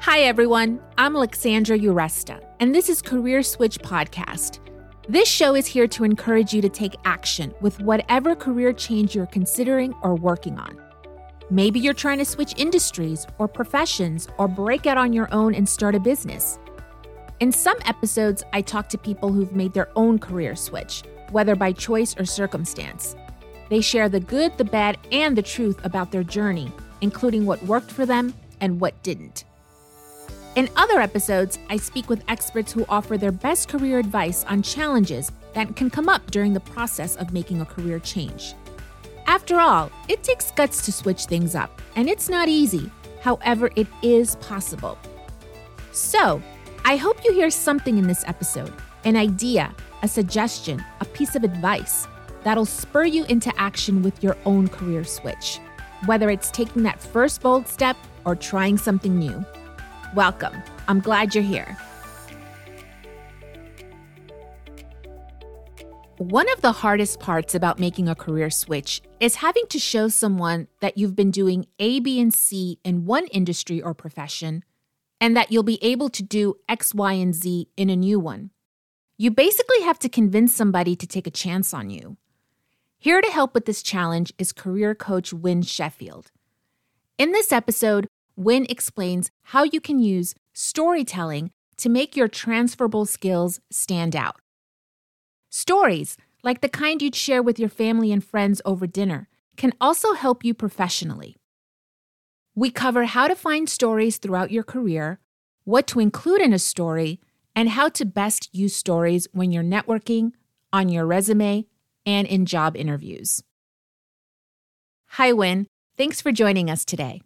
Hi, everyone. I'm Alexandra Uresta, and this is Career Switch Podcast. This show is here to encourage you to take action with whatever career change you're considering or working on. Maybe you're trying to switch industries or professions or break out on your own and start a business. In some episodes, I talk to people who've made their own career switch, whether by choice or circumstance. They share the good, the bad, and the truth about their journey, including what worked for them and what didn't. In other episodes, I speak with experts who offer their best career advice on challenges that can come up during the process of making a career change. After all, it takes guts to switch things up, and it's not easy. However, it is possible. So, I hope you hear something in this episode an idea, a suggestion, a piece of advice that'll spur you into action with your own career switch, whether it's taking that first bold step or trying something new. Welcome. I'm glad you're here. One of the hardest parts about making a career switch is having to show someone that you've been doing A, B, and C in one industry or profession and that you'll be able to do X, Y, and Z in a new one. You basically have to convince somebody to take a chance on you. Here to help with this challenge is career coach Win Sheffield. In this episode, Win explains how you can use storytelling to make your transferable skills stand out. Stories, like the kind you'd share with your family and friends over dinner, can also help you professionally. We cover how to find stories throughout your career, what to include in a story, and how to best use stories when you're networking, on your resume, and in job interviews. Hi, Win. Thanks for joining us today.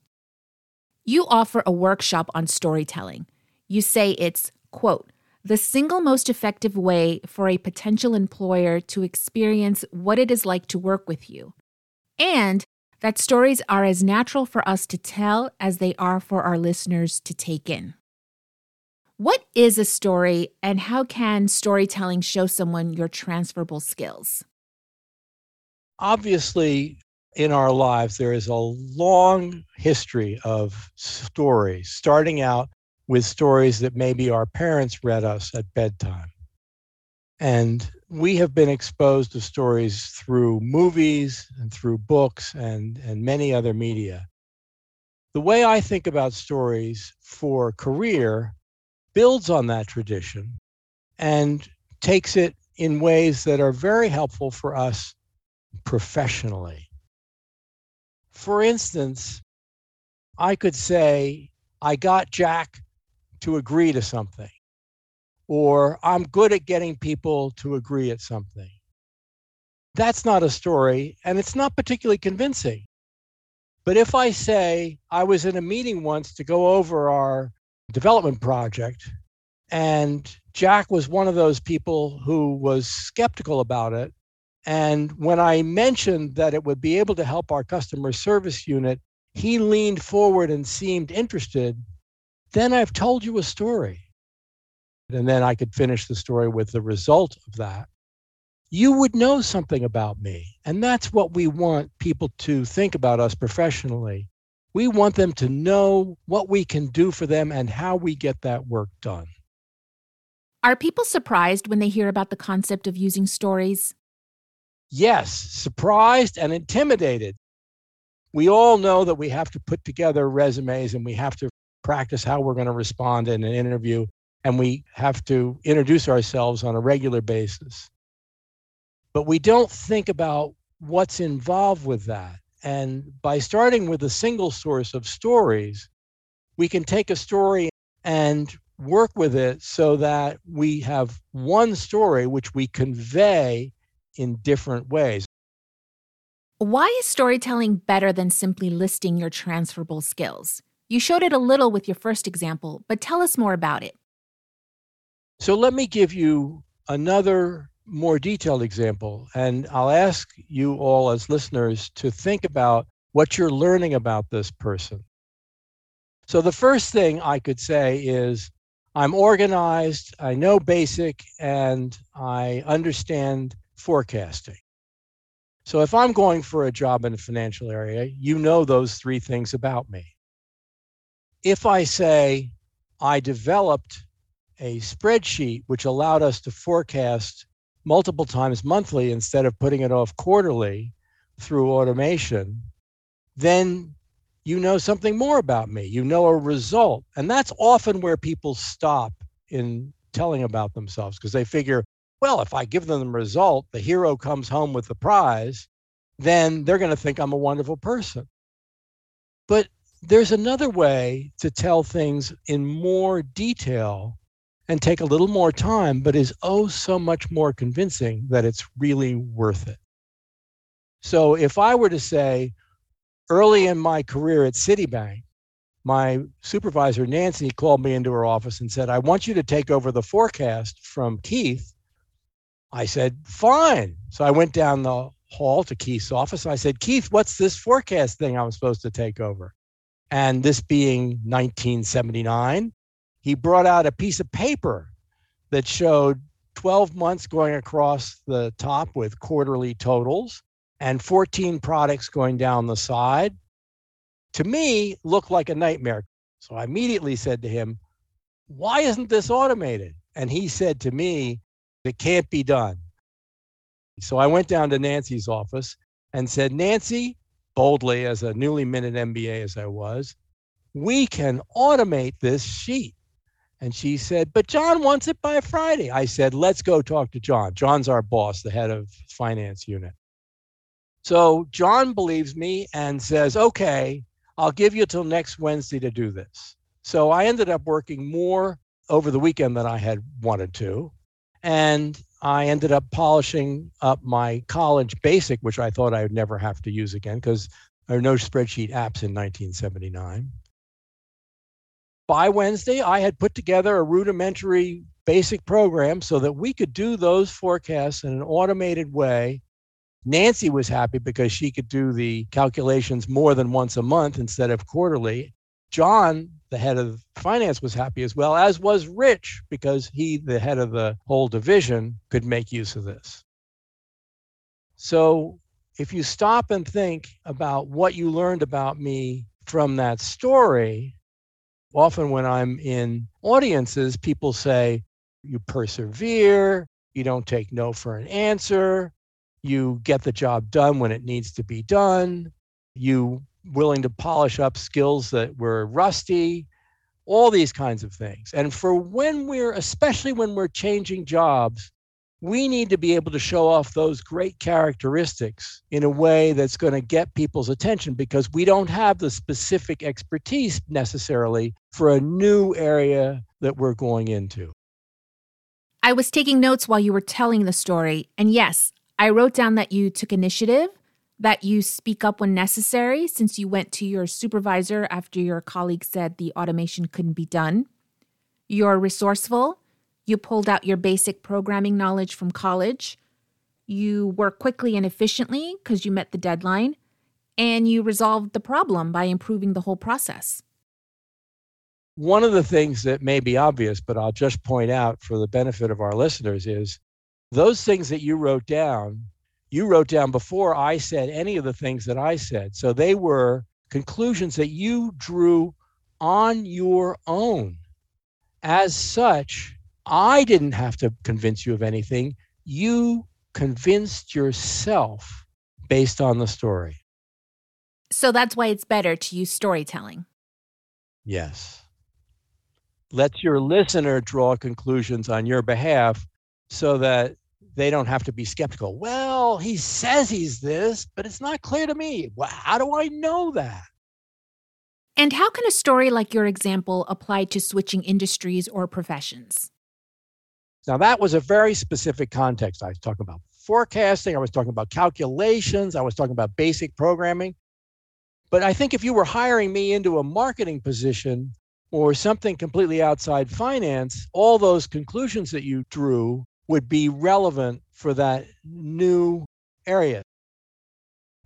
You offer a workshop on storytelling. You say it's, quote, the single most effective way for a potential employer to experience what it is like to work with you, and that stories are as natural for us to tell as they are for our listeners to take in. What is a story, and how can storytelling show someone your transferable skills? Obviously, in our lives, there is a long history of stories, starting out with stories that maybe our parents read us at bedtime. And we have been exposed to stories through movies and through books and, and many other media. The way I think about stories for career builds on that tradition and takes it in ways that are very helpful for us professionally. For instance, I could say, I got Jack to agree to something or I'm good at getting people to agree at something. That's not a story, and it's not particularly convincing. But if I say I was in a meeting once to go over our development project, and Jack was one of those people who was skeptical about it. And when I mentioned that it would be able to help our customer service unit, he leaned forward and seemed interested. Then I've told you a story and then I could finish the story with the result of that, you would know something about me. And that's what we want people to think about us professionally. We want them to know what we can do for them and how we get that work done. Are people surprised when they hear about the concept of using stories? Yes, surprised and intimidated. We all know that we have to put together resumes and we have to practice how we're going to respond in an interview and we have to introduce ourselves on a regular basis. But we don't think about what's involved with that. And by starting with a single source of stories, we can take a story and work with it so that we have one story which we convey in different ways. Why is storytelling better than simply listing your transferable skills? You showed it a little with your first example, but tell us more about it. So let me give you another more detailed example, and I'll ask you all as listeners to think about what you're learning about this person. So the first thing I could say is I'm organized, I know basic, and I understand forecasting. So if I'm going for a job in the financial area, you know those three things about me. If I say I developed a spreadsheet which allowed us to forecast multiple times monthly instead of putting it off quarterly through automation, then you know something more about me. You know a result. And that's often where people stop in telling about themselves because they figure, well, if I give them the result, the hero comes home with the prize, then they're going to think I'm a wonderful person. But there's another way to tell things in more detail and take a little more time, but is oh so much more convincing that it's really worth it. So if I were to say, early in my career at Citibank, my supervisor, Nancy, called me into her office and said, I want you to take over the forecast from Keith. I said, fine. So I went down the hall to Keith's office. And I said, Keith, what's this forecast thing I'm supposed to take over? And this being 1979, he brought out a piece of paper that showed 12 months going across the top with quarterly totals and 14 products going down the side. To me, looked like a nightmare. So I immediately said to him, Why isn't this automated? And he said to me, It can't be done. So I went down to Nancy's office and said, Nancy, boldly as a newly minted MBA as I was, we can automate this sheet. And she said, But John wants it by Friday. I said, Let's go talk to John. John's our boss, the head of finance unit. So John believes me and says, Okay, I'll give you till next Wednesday to do this. So I ended up working more over the weekend than I had wanted to. And I ended up polishing up my college basic, which I thought I would never have to use again because there are no spreadsheet apps in 1979 by Wednesday, I had put together a rudimentary basic program so that we could do those forecasts in an automated way. Nancy was happy because she could do the calculations more than once a month instead of quarterly. John, the head of finance, was happy as well, as was Rich, because he, the head of the whole division, could make use of this. So if you stop and think about what you learned about me from that story, often when I'm in audiences, people say, you persevere, you don't take no for an answer, you get the job done when it needs to be done, you willing to polish up skills that were rusty, all these kinds of things. And for when we're, especially when we're changing jobs, we need to be able to show off those great characteristics in a way that's going to get people's attention because we don't have the specific expertise necessarily for a new area that we're going into. I was taking notes while you were telling the story. And yes, I wrote down that you took initiative, that you speak up when necessary, since you went to your supervisor after your colleague said the automation couldn't be done. You're resourceful you pulled out your basic programming knowledge from college. You work quickly and efficiently because you met the deadline. And you resolved the problem by improving the whole process. One of the things that may be obvious, but I'll just point out for the benefit of our listeners is those things that you wrote down, you wrote down before I said any of the things that I said. So they were conclusions that you drew on your own. As such, I didn't have to convince you of anything. You convinced yourself based on the story. So that's why it's better to use storytelling. Yes. Let your listener draw conclusions on your behalf so that they don't have to be skeptical. Well, he says he's this, but it's not clear to me. Well, how do I know that? And how can a story like your example apply to switching industries or professions? Now, that was a very specific context. I was talking about forecasting, I was talking about calculations, I was talking about basic programming. But I think if you were hiring me into a marketing position or something completely outside finance, all those conclusions that you drew would be relevant for that new area.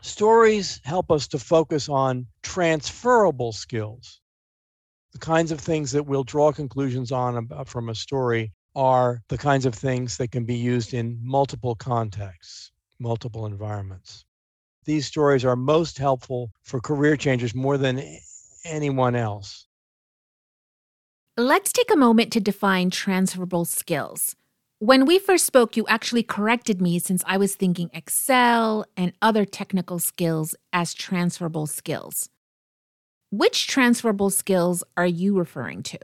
Stories help us to focus on transferable skills, the kinds of things that we'll draw conclusions on from a story are the kinds of things that can be used in multiple contexts, multiple environments. these stories are most helpful for career changers more than anyone else. Let's take a moment to define transferable skills. When we first spoke, you actually corrected me since I was thinking Excel and other technical skills as transferable skills. Which transferable skills are you referring to?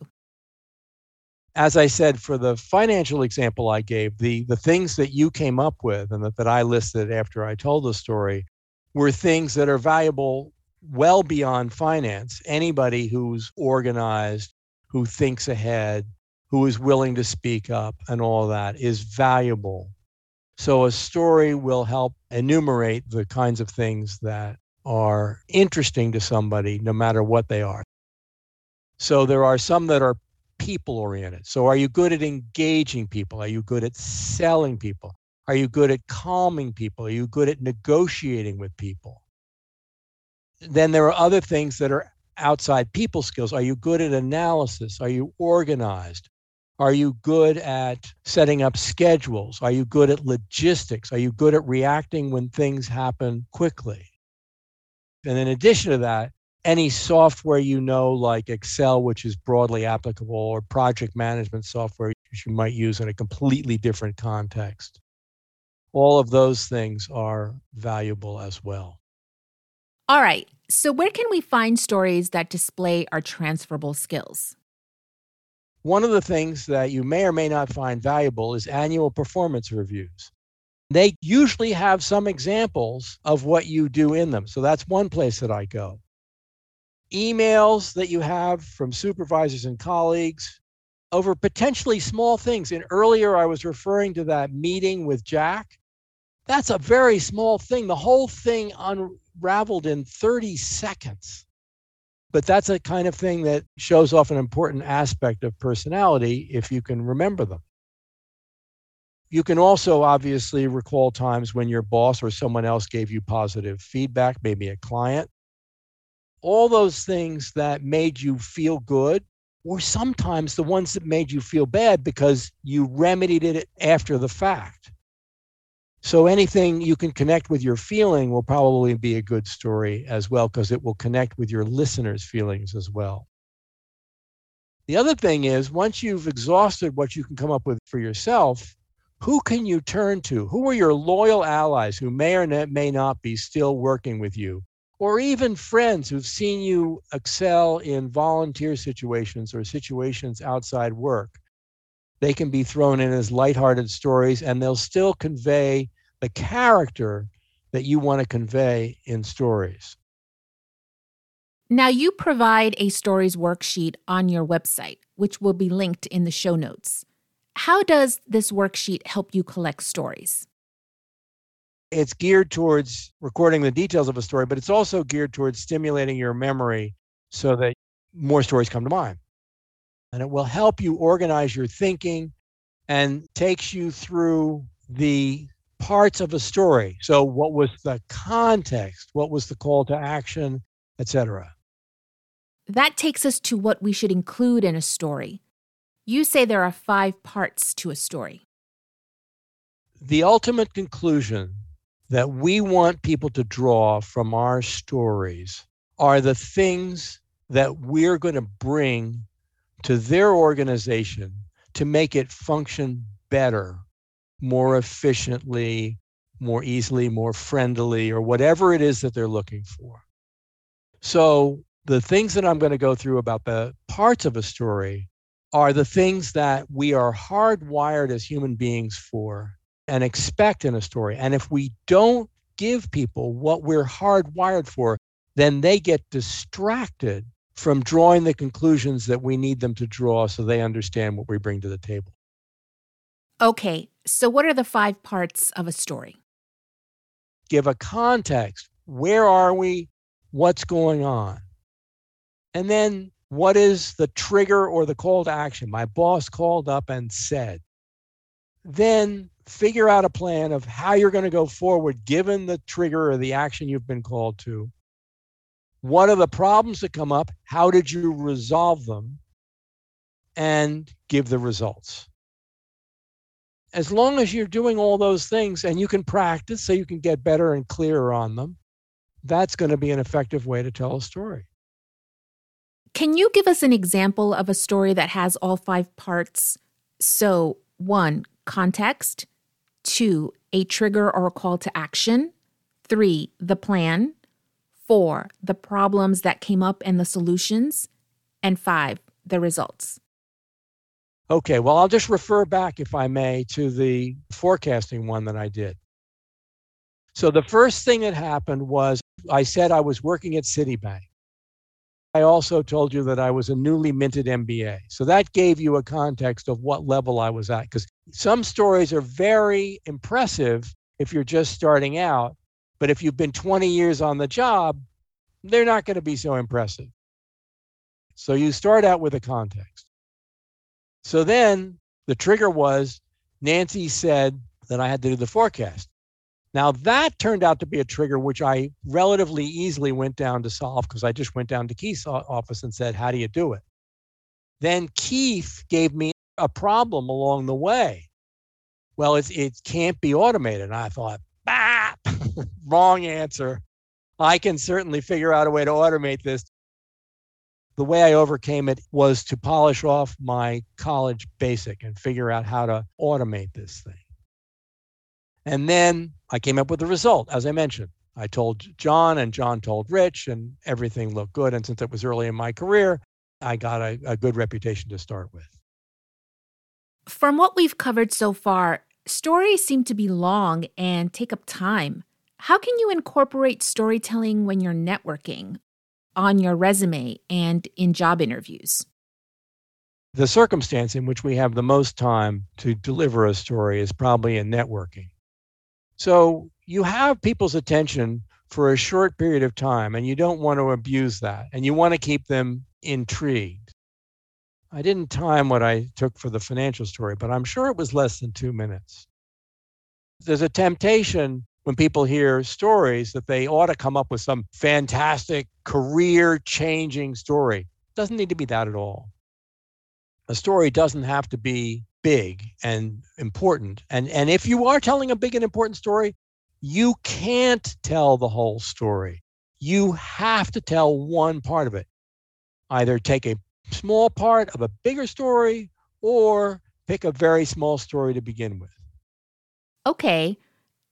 As I said, for the financial example I gave, the, the things that you came up with and that, that I listed after I told the story were things that are valuable well beyond finance. Anybody who's organized, who thinks ahead, who is willing to speak up and all that is valuable. So a story will help enumerate the kinds of things that are interesting to somebody, no matter what they are. So there are some that are people oriented. So are you good at engaging people? Are you good at selling people? Are you good at calming people? Are you good at negotiating with people? Then there are other things that are outside people skills. Are you good at analysis? Are you organized? Are you good at setting up schedules? Are you good at logistics? Are you good at reacting when things happen quickly? And in addition to that, any software you know, like Excel, which is broadly applicable, or project management software which you might use in a completely different context. All of those things are valuable as well. All right. So, where can we find stories that display our transferable skills? One of the things that you may or may not find valuable is annual performance reviews. They usually have some examples of what you do in them. So that's one place that I go. Emails that you have from supervisors and colleagues over potentially small things. And earlier I was referring to that meeting with Jack. That's a very small thing. The whole thing unraveled in 30 seconds. But that's a kind of thing that shows off an important aspect of personality if you can remember them. You can also obviously recall times when your boss or someone else gave you positive feedback, maybe a client. All those things that made you feel good, or sometimes the ones that made you feel bad because you remedied it after the fact. So anything you can connect with your feeling will probably be a good story as well, because it will connect with your listeners' feelings as well. The other thing is, once you've exhausted what you can come up with for yourself, who can you turn to? Who are your loyal allies who may or may not be still working with you? Or even friends who've seen you excel in volunteer situations or situations outside work. They can be thrown in as lighthearted stories and they'll still convey the character that you want to convey in stories. Now, you provide a stories worksheet on your website, which will be linked in the show notes. How does this worksheet help you collect stories? It's geared towards recording the details of a story, but it's also geared towards stimulating your memory so that more stories come to mind. And it will help you organize your thinking and takes you through the parts of a story. So, what was the context? What was the call to action, etc. That takes us to what we should include in a story. You say there are five parts to a story. The ultimate conclusion that we want people to draw from our stories are the things that we're going to bring to their organization to make it function better more efficiently, more easily, more friendly, or whatever it is that they're looking for. So, the things that I'm going to go through about the parts of a story are the things that we are hardwired as human beings for and expect in a story. And if we don't give people what we're hardwired for, then they get distracted from drawing the conclusions that we need them to draw so they understand what we bring to the table. Okay, so what are the five parts of a story? Give a context. Where are we? What's going on? And then what is the trigger or the call to action? My boss called up and said. Then figure out a plan of how you're going to go forward given the trigger or the action you've been called to. What are the problems that come up? How did you resolve them? And give the results as long as you're doing all those things and you can practice so you can get better and clearer on them, that's going to be an effective way to tell a story. Can you give us an example of a story that has all five parts? So, one, context, two, a trigger or a call to action, three, the plan, four, the problems that came up and the solutions, and five, the results. Okay, well, I'll just refer back, if I may, to the forecasting one that I did. So the first thing that happened was I said I was working at Citibank. I also told you that I was a newly minted MBA. So that gave you a context of what level I was at. Because some stories are very impressive if you're just starting out. But if you've been 20 years on the job, they're not going to be so impressive. So you start out with a context. So then the trigger was Nancy said that I had to do the forecast. Now, that turned out to be a trigger which I relatively easily went down to solve because I just went down to Keith's office and said, How do you do it? Then Keith gave me a problem along the way. Well, it, it can't be automated. And I thought, Bap! wrong answer. I can certainly figure out a way to automate this. The way I overcame it was to polish off my college basic and figure out how to automate this thing. And then I came up with the result, as I mentioned. I told John, and John told Rich, and everything looked good. And since it was early in my career, I got a, a good reputation to start with. From what we've covered so far, stories seem to be long and take up time. How can you incorporate storytelling when you're networking, on your resume, and in job interviews? The circumstance in which we have the most time to deliver a story is probably in networking. So you have people's attention for a short period of time, and you don't want to abuse that, and you want to keep them intrigued. I didn't time what I took for the financial story, but I'm sure it was less than two minutes. There's a temptation when people hear stories that they ought to come up with some fantastic career changing story. It doesn't need to be that at all. A story doesn't have to be big and important. And and if you are telling a big and important story, you can't tell the whole story. You have to tell one part of it. Either take a small part of a bigger story or pick a very small story to begin with. Okay.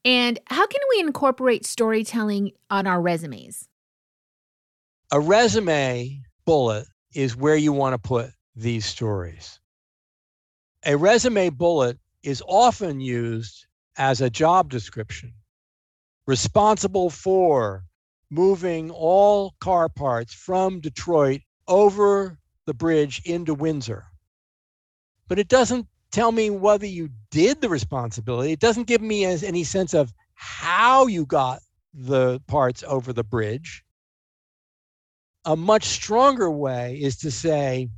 And how can we incorporate storytelling on our resumes? A resume bullet is where you want to put these stories. A resume bullet is often used as a job description, responsible for moving all car parts from Detroit over the bridge into Windsor. But it doesn't tell me whether you did the responsibility. It doesn't give me as, any sense of how you got the parts over the bridge. A much stronger way is to say,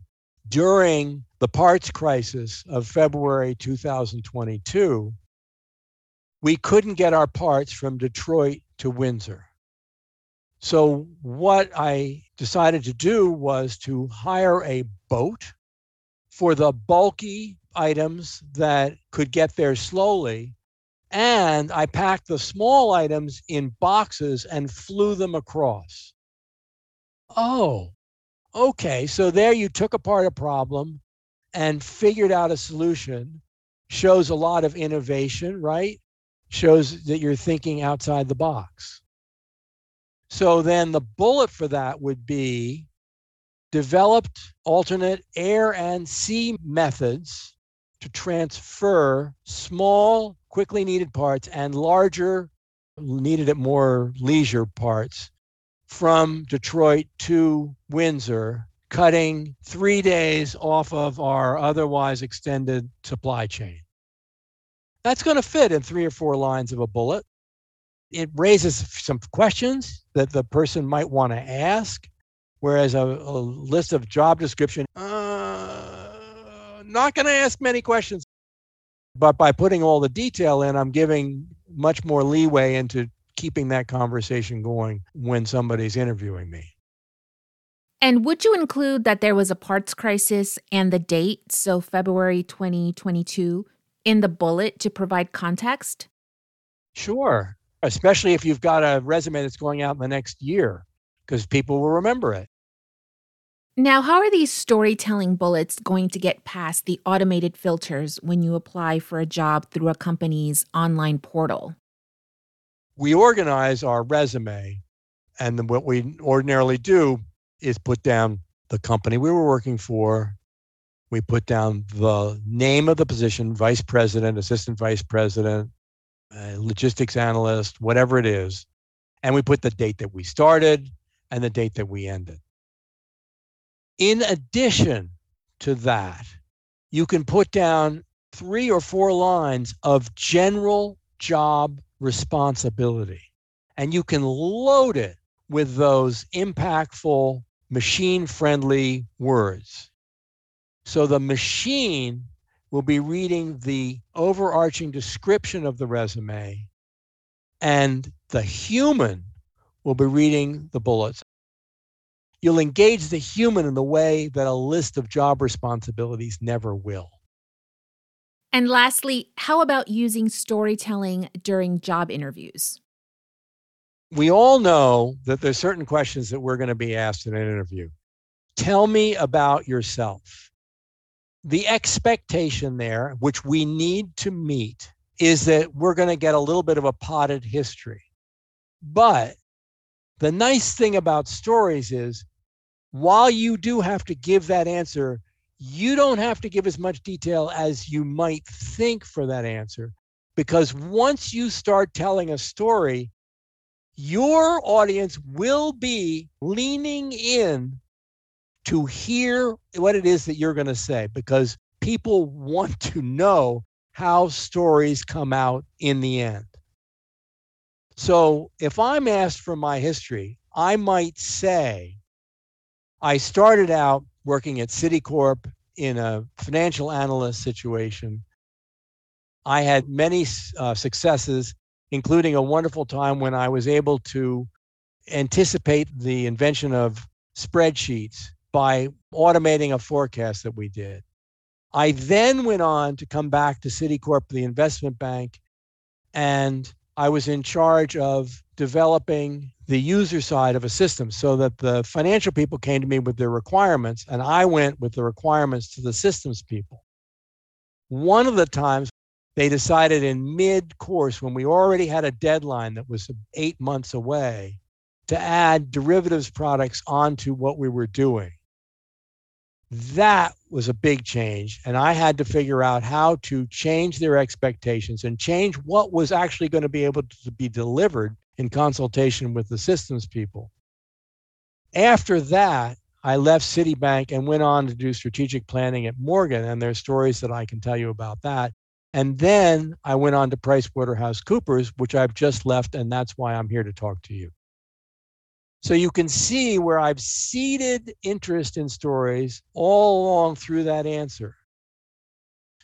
during the parts crisis of February 2022, we couldn't get our parts from Detroit to Windsor. So, what I decided to do was to hire a boat for the bulky items that could get there slowly. And I packed the small items in boxes and flew them across. Oh, okay. So there you took apart a problem and figured out a solution shows a lot of innovation, right? Shows that you're thinking outside the box. So then the bullet for that would be developed alternate air and sea methods to transfer small, quickly needed parts and larger, needed at more leisure parts from Detroit to Windsor cutting three days off of our otherwise extended supply chain. That's going to fit in three or four lines of a bullet. It raises some questions that the person might want to ask, whereas a, a list of job description, uh, not going to ask many questions. But by putting all the detail in, I'm giving much more leeway into keeping that conversation going when somebody's interviewing me. And would you include that there was a parts crisis and the date, so February 2022, in the bullet to provide context? Sure. especially if you've got a resume that's going out in the next year, because people will remember it. Now, how are these storytelling bullets going to get past the automated filters when you apply for a job through a company's online portal? We organize our resume, and what we ordinarily do is put down the company we were working for. We put down the name of the position, vice president, assistant vice president, uh, logistics analyst, whatever it is. And we put the date that we started and the date that we ended. In addition to that, you can put down three or four lines of general job responsibility, and you can load it with those impactful, machine friendly words. So the machine will be reading the overarching description of the resume, and the human will be reading the bullets. You'll engage the human in the way that a list of job responsibilities never will. And lastly, how about using storytelling during job interviews? We all know that there's certain questions that we're going to be asked in an interview. Tell me about yourself. The expectation there, which we need to meet, is that we're going to get a little bit of a potted history. But the nice thing about stories is while you do have to give that answer, you don't have to give as much detail as you might think for that answer. Because once you start telling a story, your audience will be leaning in to hear what it is that you're going to say because people want to know how stories come out in the end. So if I'm asked for my history, I might say I started out working at Citicorp in a financial analyst situation. I had many uh, successes, including a wonderful time when I was able to anticipate the invention of spreadsheets by automating a forecast that we did. I then went on to come back to Citicorp, the investment bank, and I was in charge of developing the user side of a system so that the financial people came to me with their requirements and I went with the requirements to the systems people. One of the times they decided in mid course, when we already had a deadline that was eight months away, to add derivatives products onto what we were doing. That was a big change. And I had to figure out how to change their expectations and change what was actually going to be able to be delivered in consultation with the systems people. After that, I left Citibank and went on to do strategic planning at Morgan. And there's stories that I can tell you about that. And then I went on to PricewaterhouseCoopers, which I've just left. And that's why I'm here to talk to you. So you can see where I've seeded interest in stories all along through that answer.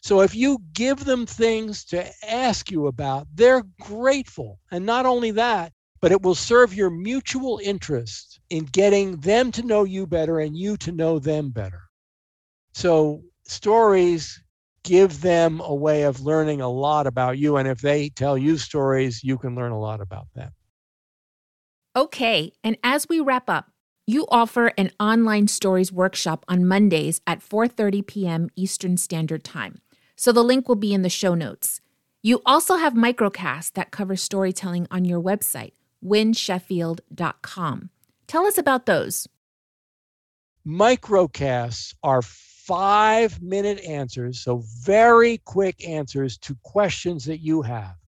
So if you give them things to ask you about, they're grateful. And not only that, but it will serve your mutual interest in getting them to know you better and you to know them better. So stories give them a way of learning a lot about you. And if they tell you stories, you can learn a lot about them. Okay, and as we wrap up, you offer an online stories workshop on Mondays at 4:30 p.m. Eastern Standard Time. So the link will be in the show notes. You also have microcasts that cover storytelling on your website, winsheffield.com. Tell us about those. Microcasts are five minute answers, so very quick answers to questions that you have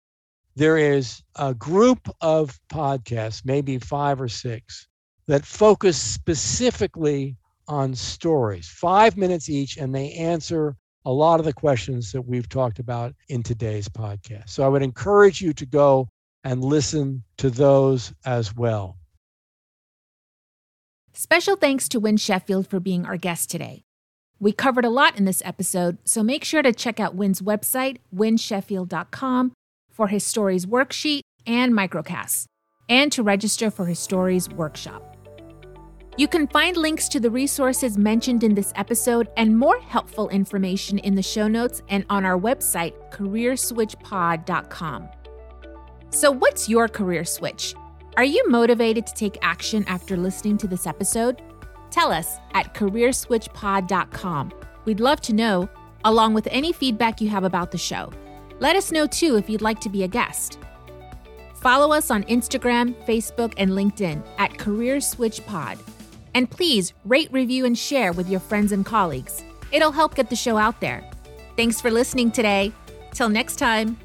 there is a group of podcasts, maybe five or six, that focus specifically on stories, five minutes each, and they answer a lot of the questions that we've talked about in today's podcast. So I would encourage you to go and listen to those as well. Special thanks to Win Sheffield for being our guest today. We covered a lot in this episode, so make sure to check out Win's website, winsheffield.com, for his stories worksheet and microcasts, and to register for his stories workshop. You can find links to the resources mentioned in this episode and more helpful information in the show notes and on our website, careerswitchpod.com. So, what's your career switch? Are you motivated to take action after listening to this episode? Tell us at careerswitchpod.com. We'd love to know, along with any feedback you have about the show. Let us know too if you'd like to be a guest. Follow us on Instagram, Facebook, and LinkedIn at Career Switch Pod. And please rate, review, and share with your friends and colleagues. It'll help get the show out there. Thanks for listening today. Till next time.